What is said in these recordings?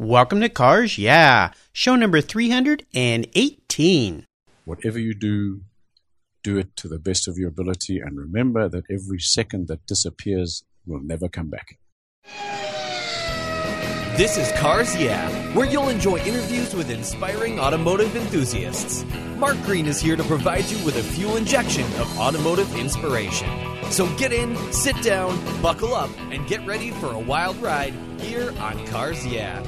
Welcome to Cars Yeah, show number 318. Whatever you do, do it to the best of your ability and remember that every second that disappears will never come back. This is Cars Yeah, where you'll enjoy interviews with inspiring automotive enthusiasts. Mark Green is here to provide you with a fuel injection of automotive inspiration. So get in, sit down, buckle up, and get ready for a wild ride here on Cars Yeah.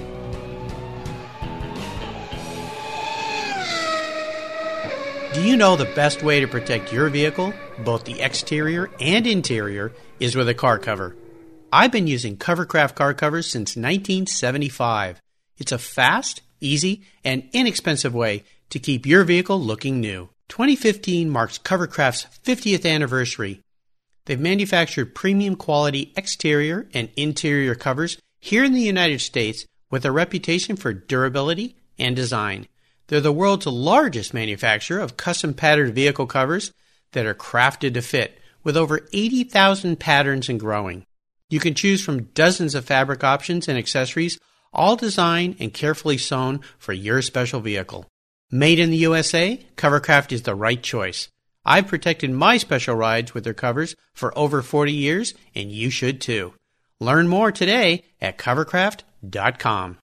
Do you know the best way to protect your vehicle, both the exterior and interior, is with a car cover? I've been using Covercraft car covers since 1975. It's a fast, easy, and inexpensive way to keep your vehicle looking new. 2015 marks Covercraft's 50th anniversary. They've manufactured premium quality exterior and interior covers here in the United States with a reputation for durability and design. They're the world's largest manufacturer of custom patterned vehicle covers that are crafted to fit, with over 80,000 patterns and growing. You can choose from dozens of fabric options and accessories, all designed and carefully sewn for your special vehicle. Made in the USA, Covercraft is the right choice. I've protected my special rides with their covers for over 40 years, and you should too. Learn more today at covercraft.com.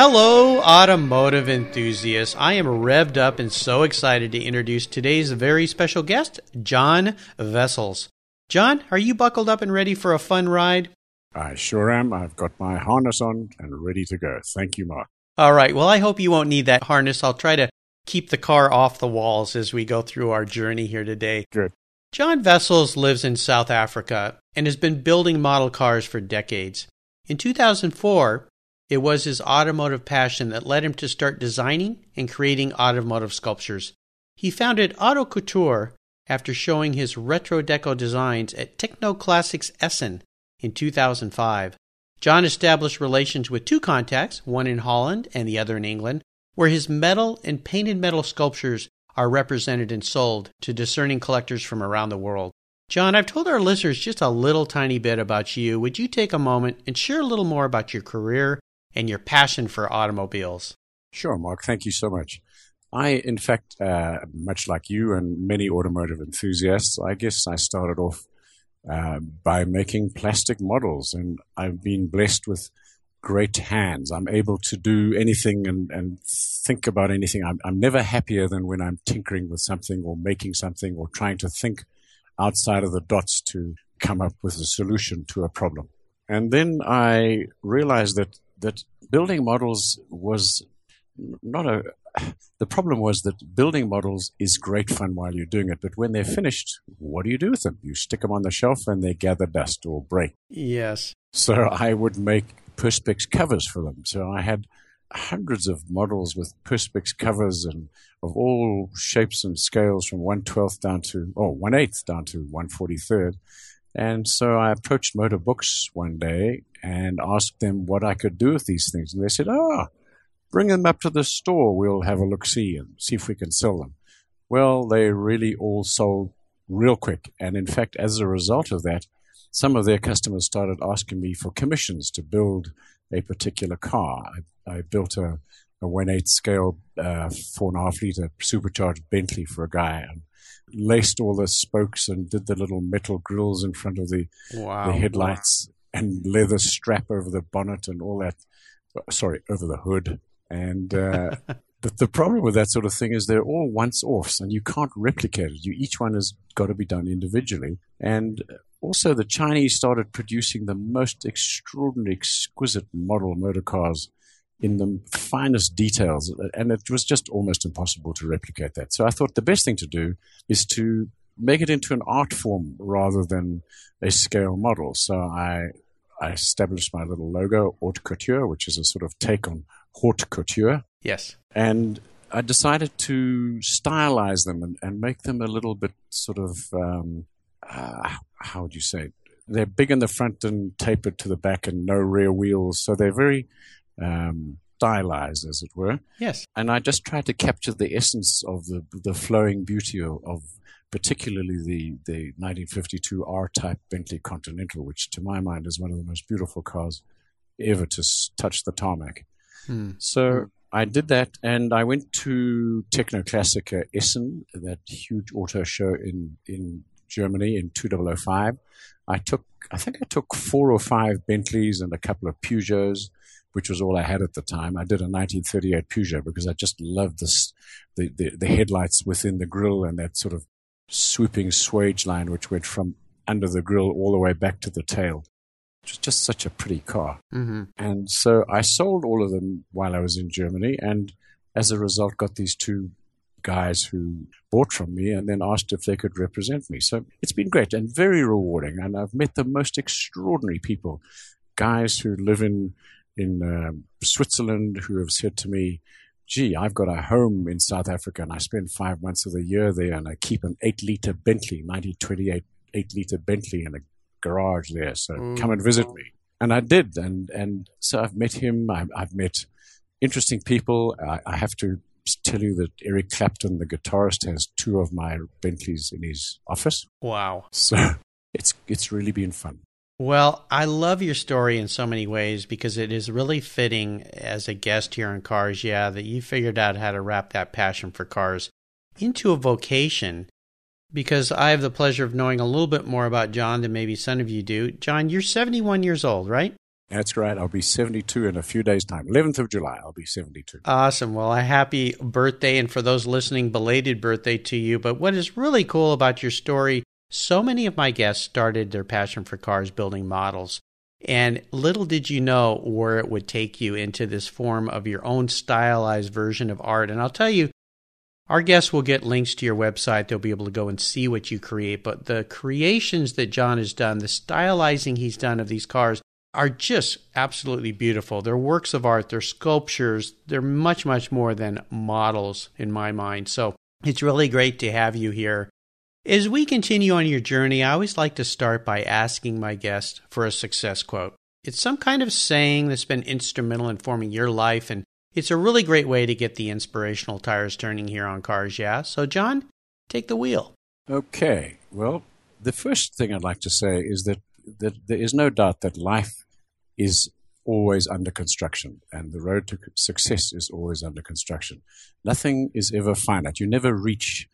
Hello, automotive enthusiasts. I am revved up and so excited to introduce today's very special guest, John Wessels. John, are you buckled up and ready for a fun ride? I sure am. I've got my harness on and ready to go. Thank you, Mark. All right. Well, I hope you won't need that harness. I'll try to keep the car off the walls as we go through our journey here today. Good. John Wessels lives in South Africa and has been building model cars for decades. In 2004, it was his automotive passion that led him to start designing and creating automotive sculptures. He founded Auto Couture after showing his retro deco designs at Techno Classica Essen in 2005. John established relations with two contacts, one in Holland and the other in England, where his metal and painted metal sculptures are represented and sold to discerning collectors from around the world. John, I've told our listeners just a little tiny bit about you. Would you take a moment and share a little more about your career and your passion for automobiles. Sure, Mark. Thank you so much. I, in fact, uh, much like you and many automotive enthusiasts, I guess I started off uh, by making plastic models, and I've been blessed with great hands. I'm able to do anything and, and think about anything. I'm, I'm never happier than when I'm tinkering with something or making something or trying to think outside of the dots to come up with a solution to a problem. And then I realized that that building models was not a the problem was that building models is great fun while you're doing it, but when they're finished, what do you do with them? You stick them on the shelf and they gather dust or break. Yes. So I would make Perspex covers for them. So I had hundreds of models with Perspex covers and of all shapes and scales from 112th down to, oh, 1 8th down to 143rd. And so I approached Motor Books one day and asked them what I could do with these things. And they said, ah, bring them up to the store. We'll have a look see and see if we can sell them. Well, they really all sold real quick. And in fact, as a result of that, some of their customers started asking me for commissions to build a particular car. I, I built a, a 1 8 scale, uh, four and a half liter supercharged Bentley for a guy and laced all the spokes and did the little metal grills in front of the, wow. the headlights and leather strap over the bonnet and all that. Sorry, over the hood. And uh, the, the problem with that sort of thing is they're all once offs and you can't replicate it. You, each one has got to be done individually. And also, the Chinese started producing the most extraordinary, exquisite model motor cars in the finest details, and it was just almost impossible to replicate that. So I thought the best thing to do is to make it into an art form rather than a scale model. So I, I established my little logo, Auto Couture, which is a sort of take on Haute Couture. Yes. And I decided to stylize them and, and make them a little bit sort of, um, uh, how would you say? They're big in the front and tapered to the back and no rear wheels. So they're very um, stylized, as it were. Yes. And I just tried to capture the essence of the, the flowing beauty of, of particularly the, the 1952 R-type Bentley Continental, which to my mind is one of the most beautiful cars ever to touch the tarmac. Hmm. So I did that, and I went to Technoclassica Essen, that huge auto show in in Germany in 2005. I took, I think I took four or five Bentleys and a couple of Peugeots, which was all I had at the time. I did a 1938 Peugeot because I just loved this, the, the, the headlights within the grill and that sort of swooping swage line, which went from under the grill all the way back to the tail. It was just such a pretty car. Mm-hmm. And so I sold all of them while I was in Germany, and as a result, got these two guys who bought from me and then asked if they could represent me. So it's been great and very rewarding. And I've met the most extraordinary people, guys who live in in uh, Switzerland who have said to me, gee, I've got a home in South Africa and I spend five months of the year there and I keep an eight liter Bentley, 1928 eight liter Bentley in a garage there. So mm. come and visit me. And I did. And, and so I've met him. I, have met interesting people. I, I, have to tell you that Eric Clapton, the guitarist, has two of my Bentleys in his office. Wow. So it's, it's really been fun. Well, I love your story in so many ways because it is really fitting as a guest here on Cars Yeah that you figured out how to wrap that passion for cars into a vocation because I have the pleasure of knowing a little bit more about John than maybe some of you do. John, you're 71 years old, right? That's right. I'll be 72 in a few days' time. 11th of July, I'll be 72. Awesome. Well, a happy birthday. And for those listening, belated birthday to you. But what is really cool about your story, so many of my guests started their passion for cars building models. And little did you know where it would take you into this form of your own stylized version of art. And I'll tell you, our guests will get links to your website. They'll be able to go and see what you create. But the creations that John has done, the stylizing he's done of these cars, are just absolutely beautiful. They're works of art, they're sculptures, they're much, much more than models in my mind. So it's really great to have you here. As we continue on your journey, I always like to start by asking my guest for a success quote. It's some kind of saying that's been instrumental in forming your life, and it's a really great way to get the inspirational tires turning here on Cars Yeah. So, John, take the wheel. Okay. Well, the first thing I'd like to say is that that there is no doubt that life is always under construction and the road to success is always under construction. Nothing is ever finite. You never reach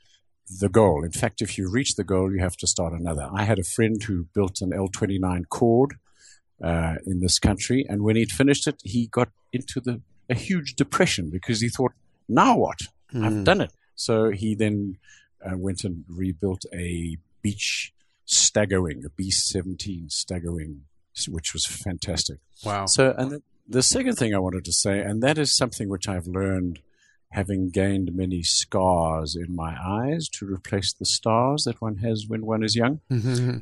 the goal. In fact, if you reach the goal, you have to start another. I had a friend who built an L29 Cord uh, in this country, and when he'd finished it, he got into the a huge depression because he thought, "Now what? Mm. I've hmm. done it." So he then uh, went and rebuilt a Beech Staggerwing, a B 17 Staggerwing, which was fantastic. Wow. So, and the, the second thing I wanted to say, and that is something which I've learned having gained many scars in my eyes to replace the stars that one has when one is young, mm-hmm.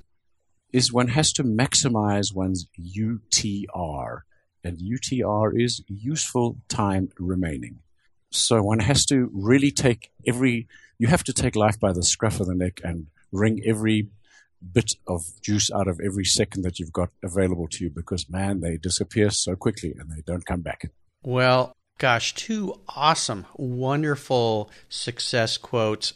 is one has to maximize one's UTR. And UTR is useful time remaining. So one has to really take every, you have to take life by the scruff of the neck and wring every bit of juice out of every second that you've got available to you because, man, they disappear so quickly and they don't come back. Well, gosh, two awesome, wonderful success quotes,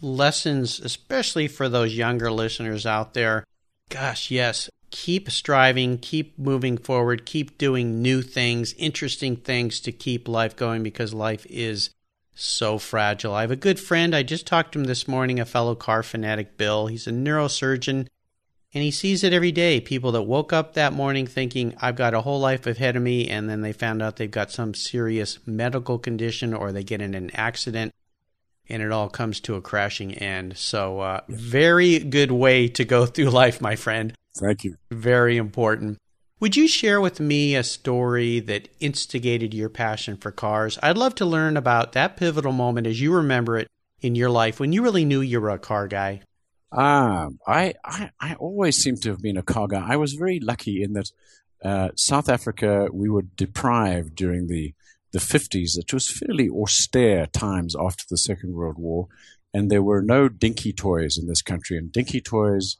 lessons, especially for those younger listeners out there. Gosh, yes, keep striving, keep moving forward, keep doing new things, interesting things to keep life going because life is so fragile. I have a good friend. I just talked to him this morning, a fellow car fanatic, Bill. He's a neurosurgeon, and he sees it every day. People that woke up that morning thinking, I've got a whole life ahead of me, and then they found out they've got some serious medical condition or they get in an accident, and it all comes to a crashing end. So, uh, very good way to go through life, my friend. Thank you. Very important. Would you share with me a story that instigated your passion for cars? I'd love to learn about that pivotal moment as you remember it in your life when you really knew you were a car guy. Um, I, I, I always seem to have been a guy. I was very lucky in that uh, South Africa, we were deprived during the, the 50s. It was fairly austere times after the Second World War, and there were no dinky toys in this country. And dinky toys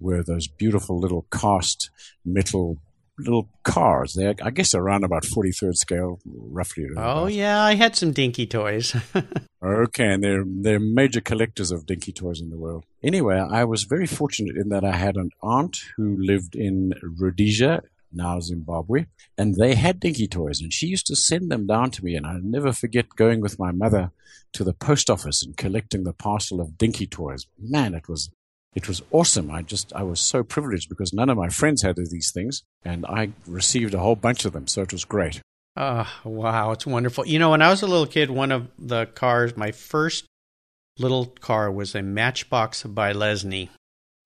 were those beautiful little cast metal little cars. They, I guess, around about 43rd scale, roughly. Oh, yeah, I had some dinky toys. okay, and they're, they're major collectors of dinky toys in the world. Anyway, I was very fortunate in that I had an aunt who lived in Rhodesia, now Zimbabwe, and they had dinky toys, and she used to send them down to me, and I'll never forget going with my mother to the post office and collecting the parcel of dinky toys. Man, it was it was awesome. I just I was so privileged because none of my friends had these things, and I received a whole bunch of them, so it was great. Oh, wow, it's wonderful. You know, when I was a little kid, one of the cars, my first little car was a Matchbox by Lesney,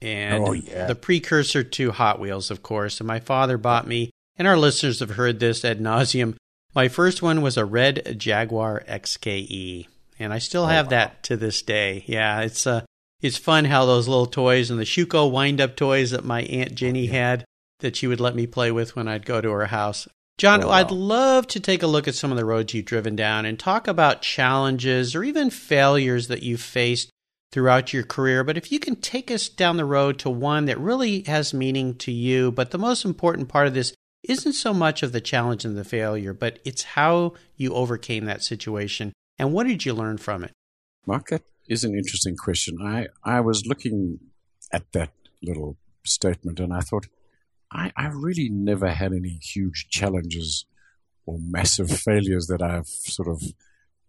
and Oh, yeah. the precursor to Hot Wheels, of course. And my father bought me, and our listeners have heard this ad nauseum. My first one was a red Jaguar XKE, and I still have that to this day. Yeah, it's uh, it's fun how those little toys and the Schuco wind up toys that my aunt Jenny had that she would let me play with when I'd go to her house. John, Oh, wow. I'd love to take a look at some of the roads you've driven down and talk about challenges or even failures that you've faced throughout your career. But if you can take us down the road to one that really has meaning to you, but the most important part of this isn't so much of the challenge and the failure, but it's how you overcame that situation and what did you learn from it? Mark, that is an interesting question. I, I was looking at that little statement and I thought, I, I really never had any huge challenges or massive failures that I've sort of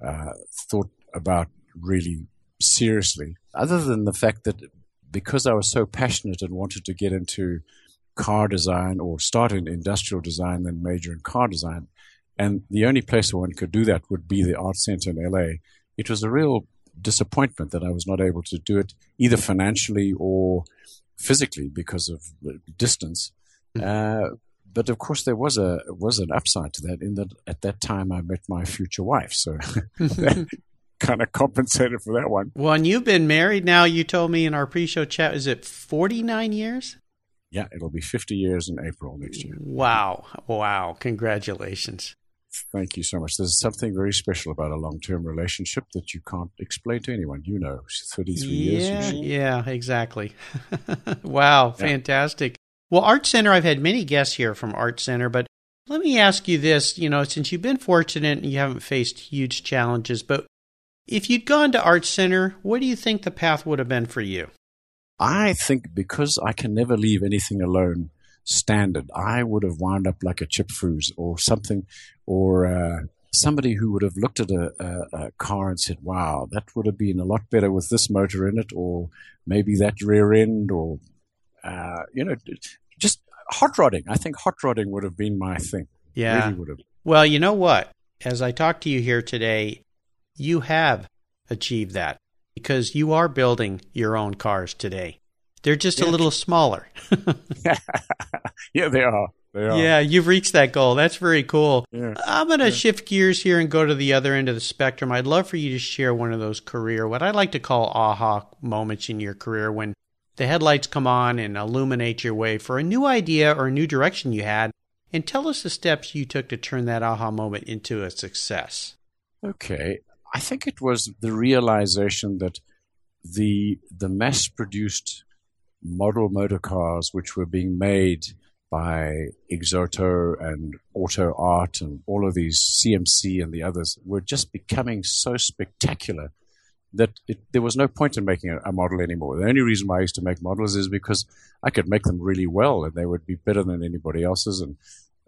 uh, thought about really seriously, other than the fact that because I was so passionate and wanted to get into car design or start in industrial design, then major in car design, and the only place one could do that would be the art center in LA. It was a real disappointment that I was not able to do it either financially or physically because of the distance. Uh, but of course, there was a was an upside to that in that at that time I met my future wife, so that kind of compensated for that one. Well, and you've been married now, you told me in our pre show chat, is it 49 years? Yeah, it'll be 50 years in April next year. Wow. Wow. Congratulations. Thank you so much. There's something very special about a long term relationship that you can't explain to anyone. You know, 33 years. Yeah, usually. yeah, exactly. wow, fantastic. Well, Art Center, I've had many guests here from Art Center, but let me ask you this, you know, since you've been fortunate and you haven't faced huge challenges, but if you'd gone to Art Center, what do you think the path would have been for you? I think because I can never leave anything alone standard, I would have wound up like a Chip Foose or something, or uh, somebody who would have looked at a, a, a car and said, wow, that would have been a lot better with this motor in it, or maybe that rear end, or, uh, you know, just hot rodding. I think hot rodding would have been my thing. Yeah. Really would have. Well, you know what? As I talk to you here today, you have achieved that because you are building your own cars today. They're just a little smaller. yeah, they are. They are. Yeah, you've reached that goal. That's very cool. Yeah. I'm going to shift gears here and go to the other end of the spectrum. I'd love for you to share one of those career, what I like to call aha moments in your career when the headlights come on and illuminate your way for a new idea or a new direction you had. And tell us the steps you took to turn that aha moment into a success. Okay. I think it was the realization that the the mass produced model motor cars which were being made by Exoto and Auto Art and all of these CMC and the others were just becoming so spectacular that it, there was no point in making a, a model anymore. The only reason why I used to make models is because I could make them really well and they would be better than anybody else's. And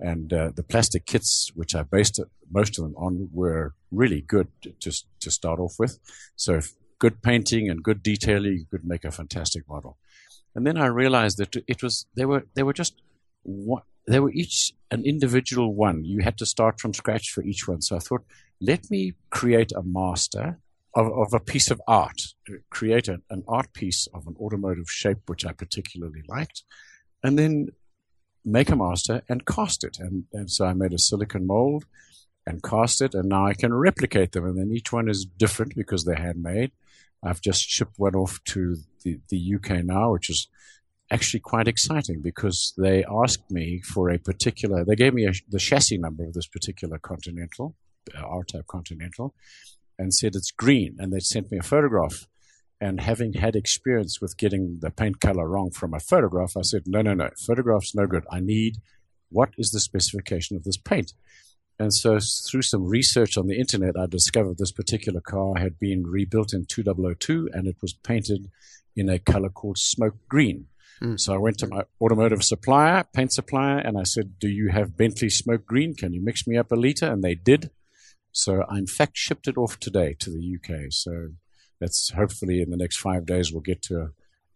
and uh, the plastic kits, which I based it, most of them on, were really good to, to, to start off with. So good painting and good detailing, you could make a fantastic model. And then I realized that it was they were they were just one, they were each an individual one. You had to start from scratch for each one. So I thought, let me create a master of, of a piece of art, create an, an art piece of an automotive shape which I particularly liked, and then make a master and cast it. And, and so I made a silicon mold and cast it, and now I can replicate them. And then each one is different because they're handmade. I've just shipped one off to the, the UK now, which is actually quite exciting because they asked me for a particular, they gave me a, the chassis number of this particular Continental, uh, R-Type Continental, and said it's green. And they sent me a photograph. And having had experience with getting the paint color wrong from a photograph, I said, no, no, no, photograph's no good. I need what is the specification of this paint? And so through some research on the internet, I discovered this particular car had been rebuilt in 2002 and it was painted in a color called smoke green. Mm. So I went to my automotive supplier, paint supplier, and I said, Do you have Bentley Smoke Green? Can you mix me up a liter? And they did. So I, in fact, shipped it off today to the UK. So that's hopefully in the next five days, we'll get to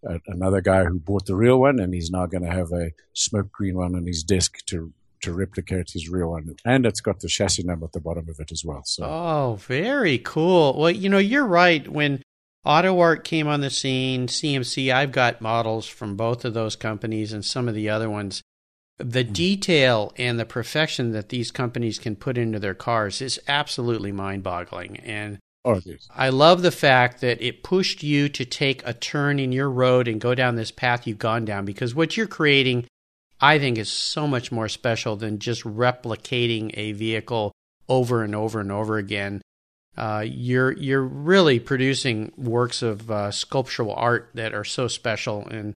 a, a, another guy who bought the real one, and he's now going to have a smoke green one on his desk to to replicate his real one. And it's got the chassis number at the bottom of it as well. So. Oh, very cool. Well, you know, you're right. When AutoArt came on the scene, CMC, I've got models from both of those companies and some of the other ones. The hmm. detail and the perfection that these companies can put into their cars is absolutely mind boggling. And Oh, I love the fact that it pushed you to take a turn in your road and go down this path you've gone down because what you're creating, I think, is so much more special than just replicating a vehicle over and over and over again. Uh, you're you're really producing works of uh, sculptural art that are so special and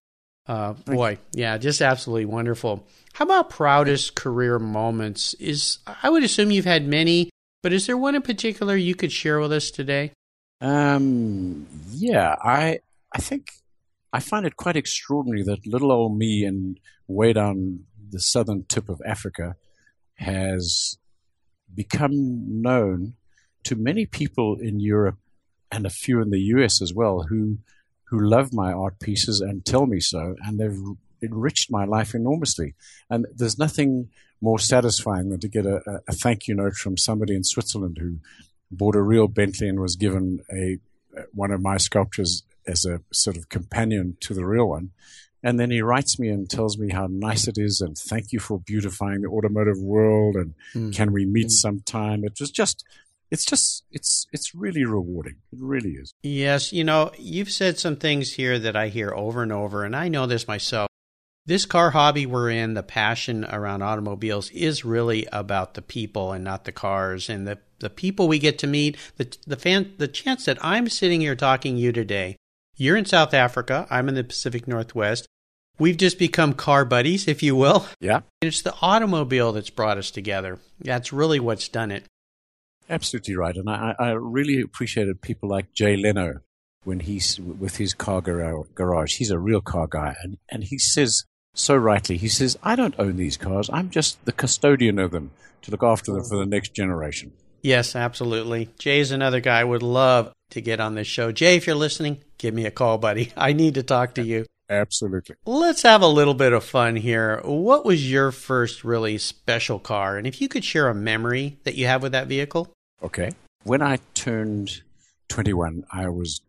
uh, boy, yeah, just absolutely wonderful. How about proudest career moments? Is I would assume you've had many but is there one in particular you could share with us today? Um, yeah, I I think I find it quite extraordinary that little old me and way down the southern tip of Africa has become known to many people in Europe and a few in the US as well who who love my art pieces and tell me so, and they've enriched my life enormously. And there's nothing more satisfying than to get a, a, thank you note from somebody in Switzerland who bought a real Bentley and was given a one of my sculptures as a sort of companion to the real one. And then he writes me and tells me how nice it is and thank you for beautifying the automotive world and mm. can we meet mm. sometime? It was just it's just it's it's really rewarding. It really is. Yes, you know, you've said some things here that I hear over and over and I know this myself this car hobby we're in, the passion around automobiles is really about the people and not the cars. And the, the people we get to meet, the, the, fan, the chance that I'm sitting here talking to you today, you're in South Africa, I'm in the Pacific Northwest. We've just become car buddies, if you will. Yeah. And it's the automobile that's brought us together. That's really what's done it. Absolutely right. And I, I really appreciated people like Jay Leno when he's with his car garage. He's a real car guy. And, and he says so rightly. He says, I don't own these cars. I'm just the custodian of them to look after them for the next generation. Yes, absolutely. Jay's another guy I would love to get on this show. Jay, if you're listening, give me a call, buddy. I need to talk to you. Absolutely. Let's have a little bit of fun here. What was your first really special car? And if you could share a memory that you have with that vehicle? Okay. When I turned 21, I was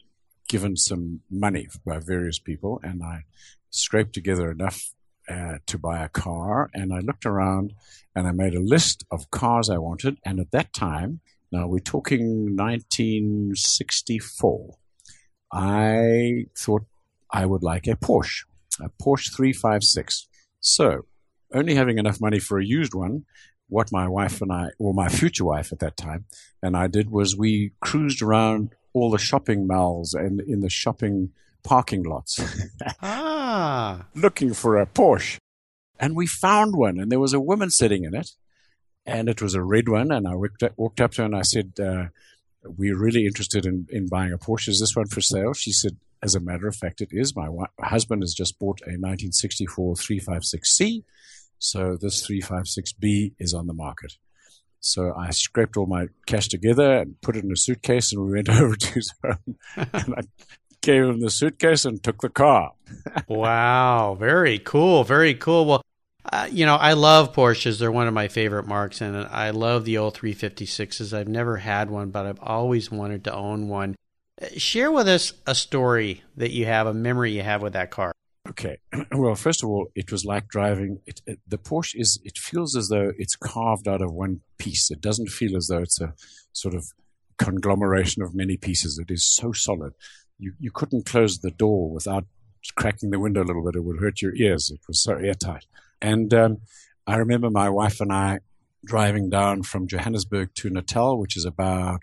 given some money by various people, and I scraped together enough uh, to buy a car. And I looked around and I made a list of cars I wanted. And at that time, now we're talking 1964, I thought I would like a Porsche, a Porsche 356. So, only having enough money for a used one, what my wife and I, or my future wife at that time, and I did was we cruised around all the shopping malls and in the shopping parking lots. ah. Looking for a Porsche. And we found one, and there was a woman sitting in it, and it was a red one. And I walked up, walked up to her and I said, uh, We're really interested in, in buying a Porsche. Is this one for sale? She said, As a matter of fact, it is. My husband has just bought a 1964 356C. So this 356B is on the market. So I scraped all my cash together and put it in a suitcase, and we went over to his home. and I gave him the suitcase and took the car. wow, very cool, very cool. Well, uh, you know, I love Porsches. They're one of my favorite marks, and I love the old 356s. I've never had one, but I've always wanted to own one. Uh, share with us a story that you have, a memory you have with that car. Okay. Well, first of all, it was like driving. It, it, the Porsche is. It feels as though it's carved out of one piece. It doesn't feel as though it's a sort of conglomeration of many pieces. It is so solid you, you couldn't close the door without cracking the window a little bit. It would hurt your ears. It was so airtight. And um, I remember my wife and I driving down from Johannesburg to Natal, which is about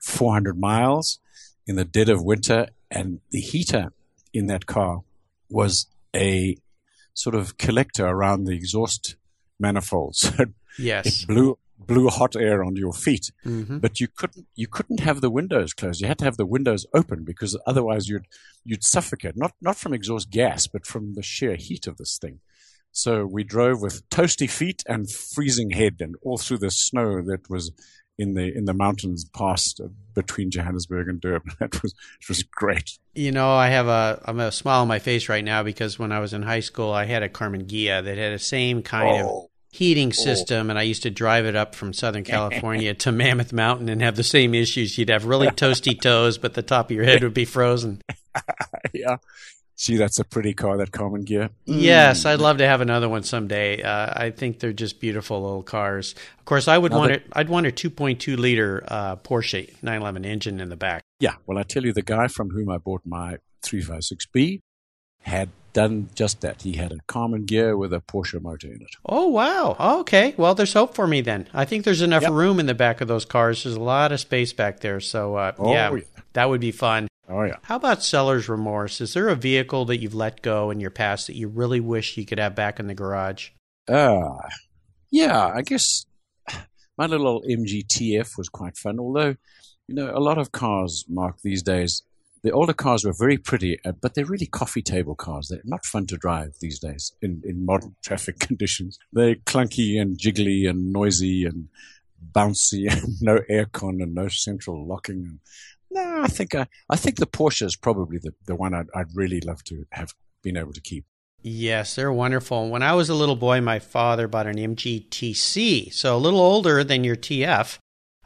400 miles in the dead of winter. And the heater in that car was a sort of collector around the exhaust manifolds. yes. It blew blew hot air onto your feet. Mm-hmm. But you couldn't you couldn't have the windows closed. You had to have the windows open because otherwise you'd you'd suffocate. Not not from exhaust gas, but from the sheer heat of this thing. So we drove with toasty feet and freezing head, and all through the snow that was in the in the mountains past uh, between Johannesburg and Durban. That was it was great. You know, I have a I'm a smile on my face right now because when I was in high school, I had a Karmann Ghia that had the same kind of Oh, heating system, and I used to drive it up from Southern California to Mammoth Mountain and have the same issues. You'd have really toasty toes, but the top of your head would be frozen. yeah. See, that's a pretty car, that Karmann Ghia. Yes, I'd love to have another one someday. Uh, I think they're just beautiful little cars. Of course, I would Now want it. I'd want a 2.2 liter uh, Porsche 911 engine in the back. Yeah. Well, I tell you, the guy from whom I bought my 356B had done just that. He had a Karmann Ghia with a Porsche motor in it. Oh wow! Okay, well, there's hope for me then. I think there's enough Yep. room in the back of those cars. There's a lot of space back there, so uh, Oh, yeah, yeah. that would be fun. Oh, yeah. How about seller's remorse? Is there a vehicle that you've let go in your past that you really wish you could have back in the garage? Uh, yeah, I guess my little old MGTF was quite fun. Although, you know, a lot of cars, Mark, these days, the older cars were very pretty, uh, but they're really coffee table cars. They're not fun to drive these days in, in modern traffic conditions. They're clunky and jiggly and noisy and bouncy and no aircon and no central locking. No, I think I, I think the Porsche is probably the, the one I'd, I'd really love to have been able to keep. Yes, they're wonderful. When I was a little boy, my father bought an MGTC, so a little older than your TF,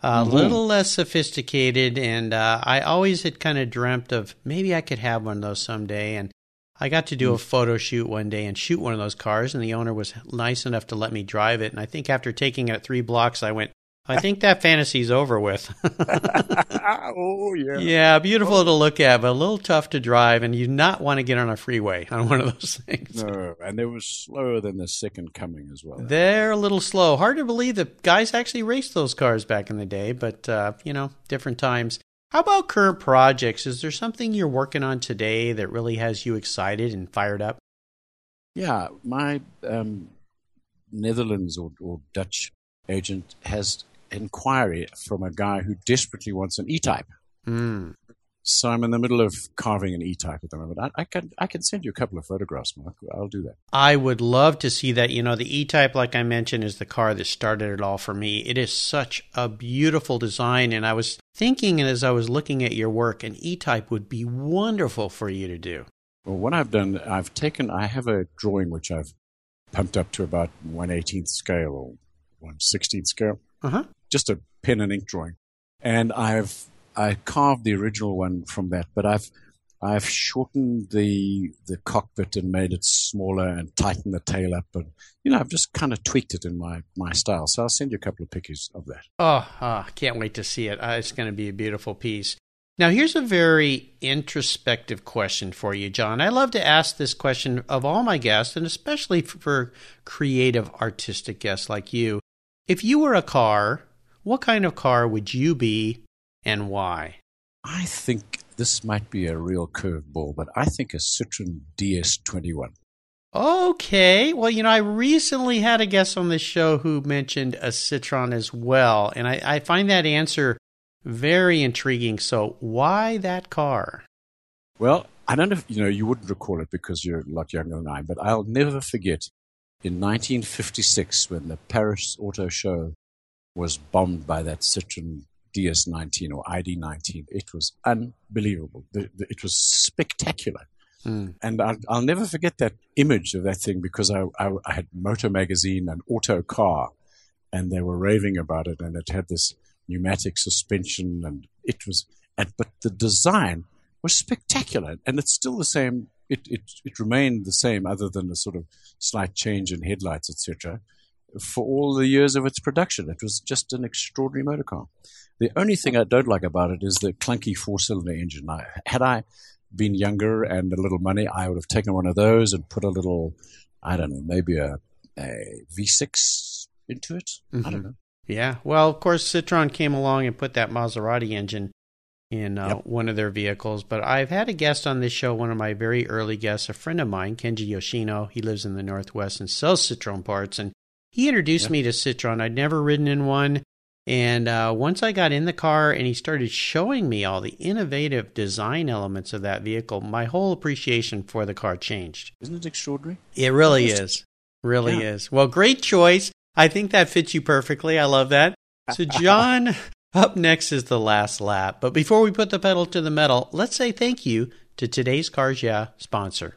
a Mhm. little less sophisticated, and uh, I always had kind of dreamt of maybe I could have one of those someday. And I got to do a photo shoot one day and shoot one of those cars, and the owner was nice enough to let me drive it. And I think after taking it three blocks, I went, I think that fantasy's over with. oh, yeah. yeah, beautiful to look at, but a little tough to drive, and you not want to get on a freeway on one of those things. No, and it was slower than the second coming as well. They're a little slow. Hard to believe that guys actually raced those cars back in the day, but uh, you know, different times. How about current projects? Is there something you're working on today that really has you excited and fired up? yeah, my um, Netherlands or, or Dutch agent has inquiry from a guy who desperately wants an E-Type. Mm. So I'm in the middle of carving an E-Type at the moment. I, I can I can send you a couple of photographs, Mark. I'll do that. I would love to see that. You know, the E Type, like I mentioned, is the car that started it all for me. It is such a beautiful design, and I was thinking as I was looking at your work, an E Type would be wonderful for you to do. Well, what I've done, I've taken, I have a drawing which I've pumped up to about 118th scale or 116th scale. Uh huh. Just a pen and ink drawing. And I've I carved the original one from that, but I've I've shortened the the cockpit and made it smaller and tightened the tail up, and you know I've just kind of tweaked it in my my style. So I'll send you a couple of pictures of that. Oh, ah, can't wait to see it. Uh, it's going to be a beautiful piece. Now, here's a very introspective question for you, John. I love to ask this question of all my guests, and especially for creative, artistic guests like you. If you were a car, what kind of car would you be and why? I think this might be a real curveball, but I think a Citroen DS21. Okay. Well, you know, I recently had a guest on this show who mentioned a Citroen as well, and I, I find that answer very intriguing. So, why that car? Well, I don't know if you know you wouldn't recall it because you're a lot younger than I, but I'll never forget in 1956 when the Paris Auto Show was bombed by that Citroen DS19 or ID19. It was unbelievable. The, the, it was spectacular. Hmm. And I'll, I'll never forget that image of that thing because I, I, I had Motor Magazine and Autocar, and they were raving about it, and it had this pneumatic suspension, and it was, and, but the design was spectacular, and it's still the same. It, it, it remained the same, other than a sort of slight change in headlights, etc. For all the years of its production, it was just an extraordinary motor car. The only thing I don't like about it is the clunky four-cylinder engine. I, had I been younger and a little money, I would have taken one of those and put a little, I don't know, maybe a, a V6 into it. I don't Mhm. know. Yeah. Well, of course, Citroen came along and put that Maserati engine in uh, Yep. one of their vehicles. But I've had a guest on this show, one of my very early guests, a friend of mine, Kenji Yoshino. He lives in the Northwest and sells Citroen parts. And He introduced Yeah. me to Citroen. I'd never ridden in one. And uh, once I got in the car and he started showing me all the innovative design elements of that vehicle, my whole appreciation for the car changed. Isn't it extraordinary? It really is. Really Yeah. is. Well, great choice. I think that fits you perfectly. I love that. So, John, up next is the last lap. But before we put the pedal to the metal, let's say thank you to today's Cars Yeah sponsor.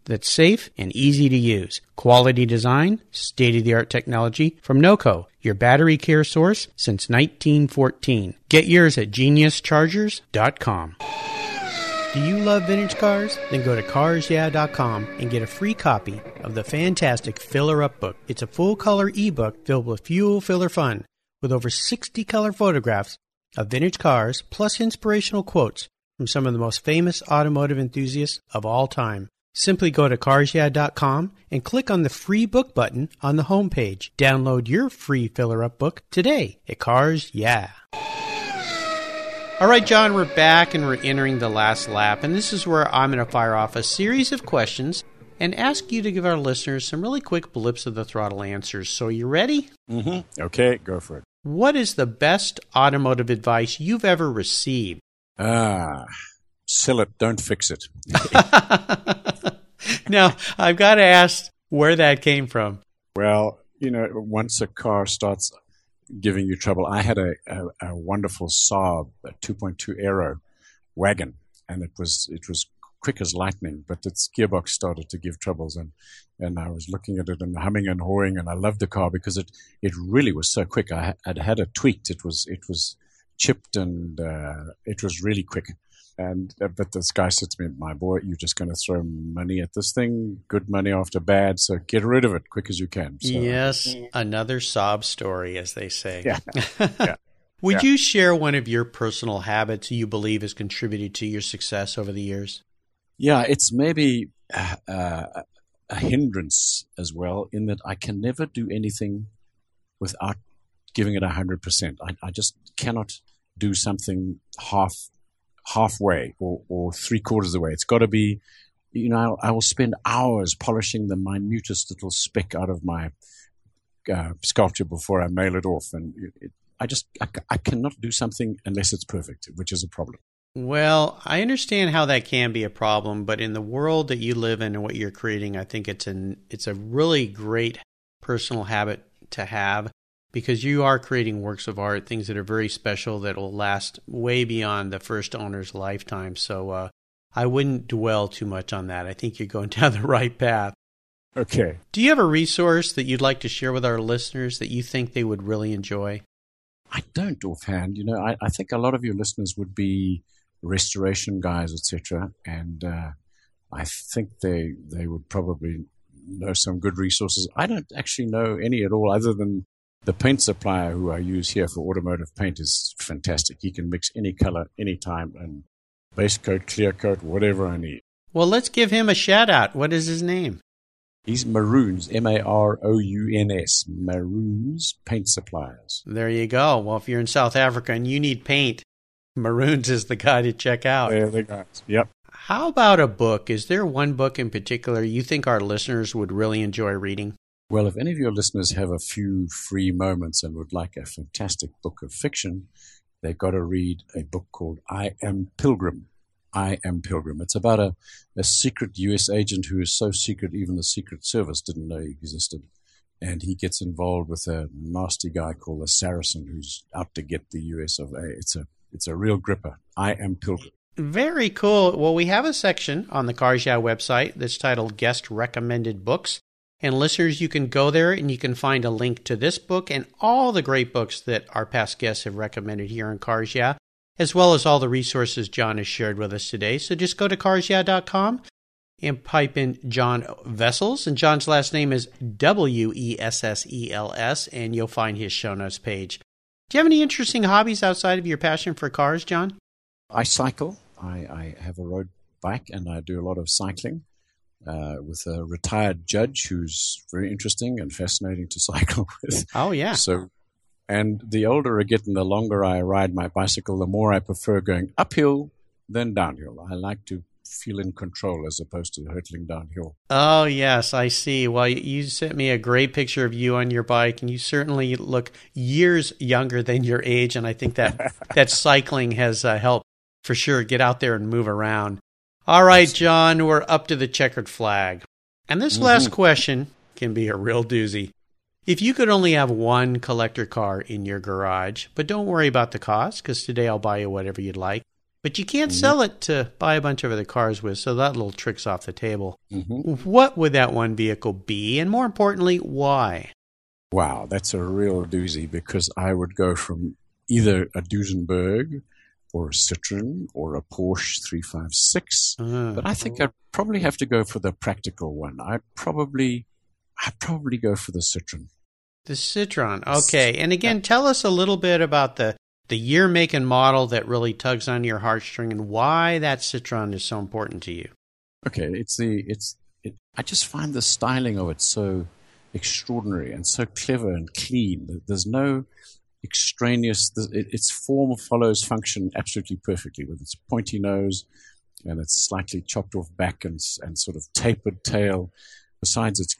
that's safe and easy to use. Quality design, state of the art technology from NOCO, your battery care source since 1914. Get yours at geniuschargers.com. Do you love vintage cars? Then go to carsyeah.com and get a free copy of the fantastic Filler Up book. It's a full color ebook filled with fuel filler fun with over 60 color photographs of vintage cars plus inspirational quotes from some of the most famous automotive enthusiasts of all time. Simply go to carsyeah.com and click on the free book button on the homepage. Download your free Filler Up book today at Cars Yeah. All right, John, we're back and we're entering the last lap, and this is where I'm going to fire off a series of questions and ask you to give our listeners some really quick blips of the throttle answers. So, you ready? Mm-hmm. Okay, go for it. What is the best automotive advice you've ever received? Ah, sell it, don't fix it. now, I've got to ask where that came from. Well, you know, once a car starts giving you trouble, I had a, a, a wonderful Saab a 2.2 Aero wagon, and it was it was quick as lightning, but its gearbox started to give troubles, and and I was looking at it and humming and hawing, and I loved the car because it it really was so quick. I had had it tweaked. It was it was chipped and uh, it was really quick. And uh, but this guy said to me, "My boy, you're just going to throw money at this thing. Good money after bad. So get rid of it quick as you can." So, yes, another sob story, as they say. Yeah. Yeah. Would Yeah. you share one of your personal habits you believe has contributed to your success over the years? Yeah, it's maybe uh, uh, a hindrance as well in that I can never do anything without giving it a hundred percent. I I just cannot do something half halfway or, or three quarters of the way. It's got to be, you know, I will spend hours polishing the minutest little speck out of my uh, sculpture before I mail it off, and it, I just I, I cannot do something unless it's perfect, which is a problem. Well, I understand how that can be a problem, but in the world that you live in and what you're creating, I think it's an it's a really great personal habit to have because you are creating works of art, things that are very special that will last way beyond the first owner's lifetime. So uh, I wouldn't dwell too much on that. I think you're going down the right path. Okay. Do you have a resource that you'd like to share with our listeners that you think they would really enjoy? I don't offhand. You know, I, I think a lot of your listeners would be restoration guys, etc., and uh, I think they they would probably know some good resources. I don't actually know any at all, other than the paint supplier who I use here for automotive paint is fantastic. He can mix any color, anytime, and base coat, clear coat, whatever I need. Well, let's give him a shout out. What is his name? He's Maroons, M A R O U N S, Maroons Paint Suppliers. There you go. Well, if you're in South Africa and you need paint, Maroons is the guy to check out. They're the guys. Yep. How about a book? Is there one book in particular you think our listeners would really enjoy reading? Well, if any of your listeners have a few free moments and would like a fantastic book of fiction, they've got to read a book called I Am Pilgrim. I Am Pilgrim. It's about a, a secret U.S. agent who is so secret even the Secret Service didn't know he existed. And he gets involved with a nasty guy called the Saracen who's out to get the U.S. of A. It's a, it's a real gripper. I Am Pilgrim. Very cool. Well, we have a section on the Cars website that's titled Guest Recommended Books. And listeners, you can go there and you can find a link to this book and all the great books that our past guests have recommended here on Cars Yeah, as well as all the resources John has shared with us today. So just go to carsyeah.com and pipe in John Wessels. And John's last name is W E S S E L S, and you'll find his show notes page. Do you have any interesting hobbies outside of your passion for cars, John? I cycle. I, I have a road bike and I do a lot of cycling uh, with a retired judge who's very interesting and fascinating to cycle with. Oh, yeah. So, and the older I get and the longer I ride my bicycle, the more I prefer going uphill than downhill. I like to feel in control as opposed to hurtling downhill. Oh, yes, I see. Well, you sent me a great picture of you on your bike, and you certainly look years younger than your age. And I think that, that cycling has uh, helped for sure. Get out there and move around. All right, John, we're up to the checkered flag. And this mm-hmm. last question can be a real doozy. If you could only have one collector car in your garage, but don't worry about the cost because today I'll buy you whatever you'd like. But you can't mm-hmm. sell it to buy a bunch of other cars with, so that little trick's off the table. Mm-hmm. What would that one vehicle be? And more importantly, why? Wow, that's a real doozy because I would go from either a Duesenberg or a Citroen or a Porsche 356. Uh, but I think I'd probably have to go for the practical one. I'd probably, I'd probably go for the Citroen. The Citroen. Okay. And again, yeah. tell us a little bit about the, the year, make, and model that really tugs on your heartstring and why that Citroen is so important to you. Okay. It's the, it's, it, I just find the styling of it so extraordinary and so clever and clean. There's no, extraneous. Its form follows function absolutely perfectly with its pointy nose and its slightly chopped off back and, and sort of tapered tail. Besides its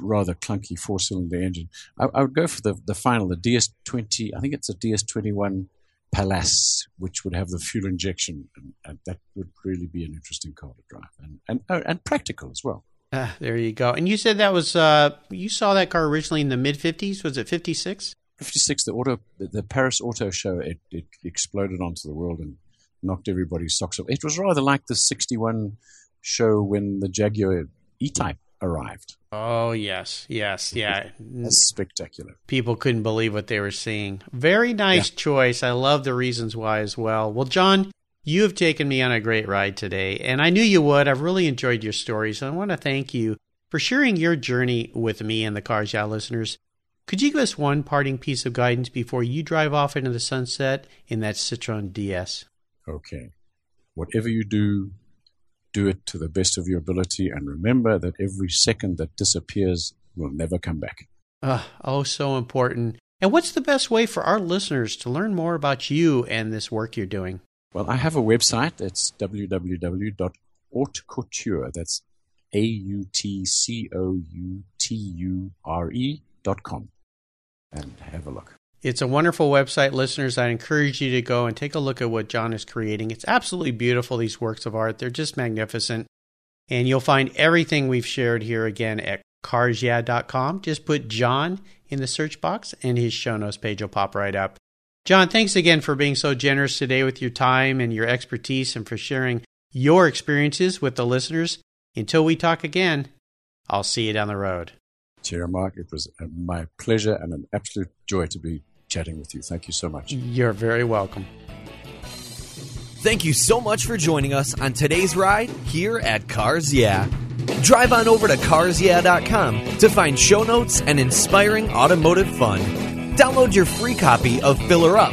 rather clunky four cylinder engine, I, I, would go for the, the final, the DS20. I think it's a DS21 Pallas, which would have the fuel injection, and, and that would really be an interesting car to drive and, and, oh, and practical as well. Ah, there you go. And you said that was uh, you saw that car originally in the mid fifties. Was it fifty six? 56, the auto, the Paris Auto Show, it, it exploded onto the world and knocked everybody's socks off. It was rather like the 61 show when the Jaguar E-Type arrived. Oh yes, yes, yeah. That's spectacular. People couldn't believe what they were seeing. Very nice yeah. choice. I love the reasons why as well. Well, John, you have taken me on a great ride today, and I knew you would. I've really enjoyed your stories, and I want to thank you for sharing your journey with me and the Cars Yeah listeners. Could you give us one parting piece of guidance before you drive off into the sunset in that Citroen DS? Okay. Whatever you do, do it to the best of your ability and remember that every second that disappears will never come back. Uh, oh, so important. And what's the best way for our listeners to learn more about you and this work you're doing? Well, I have a website. It's www.autecouture. That's A U T C O U T U R E dot com and have a look. It's a wonderful website, listeners. I encourage you to go and take a look at what John is creating. It's absolutely beautiful, these works of art. They're just magnificent. And you'll find everything we've shared here again at carsyeah.com. Just put John in the search box and his show notes page will pop right up. John, thanks again for being so generous today with your time and your expertise and for sharing your experiences with the listeners. Until we talk again, I'll see you down the road. Chair Mark. It was my pleasure and an absolute joy to be chatting with you. Thank you so much. You're very welcome. Thank you so much for joining us on today's ride here at Cars Yeah. Drive on over to carsyeah.com to find show notes and inspiring automotive fun. Download your free copy of Filler Up,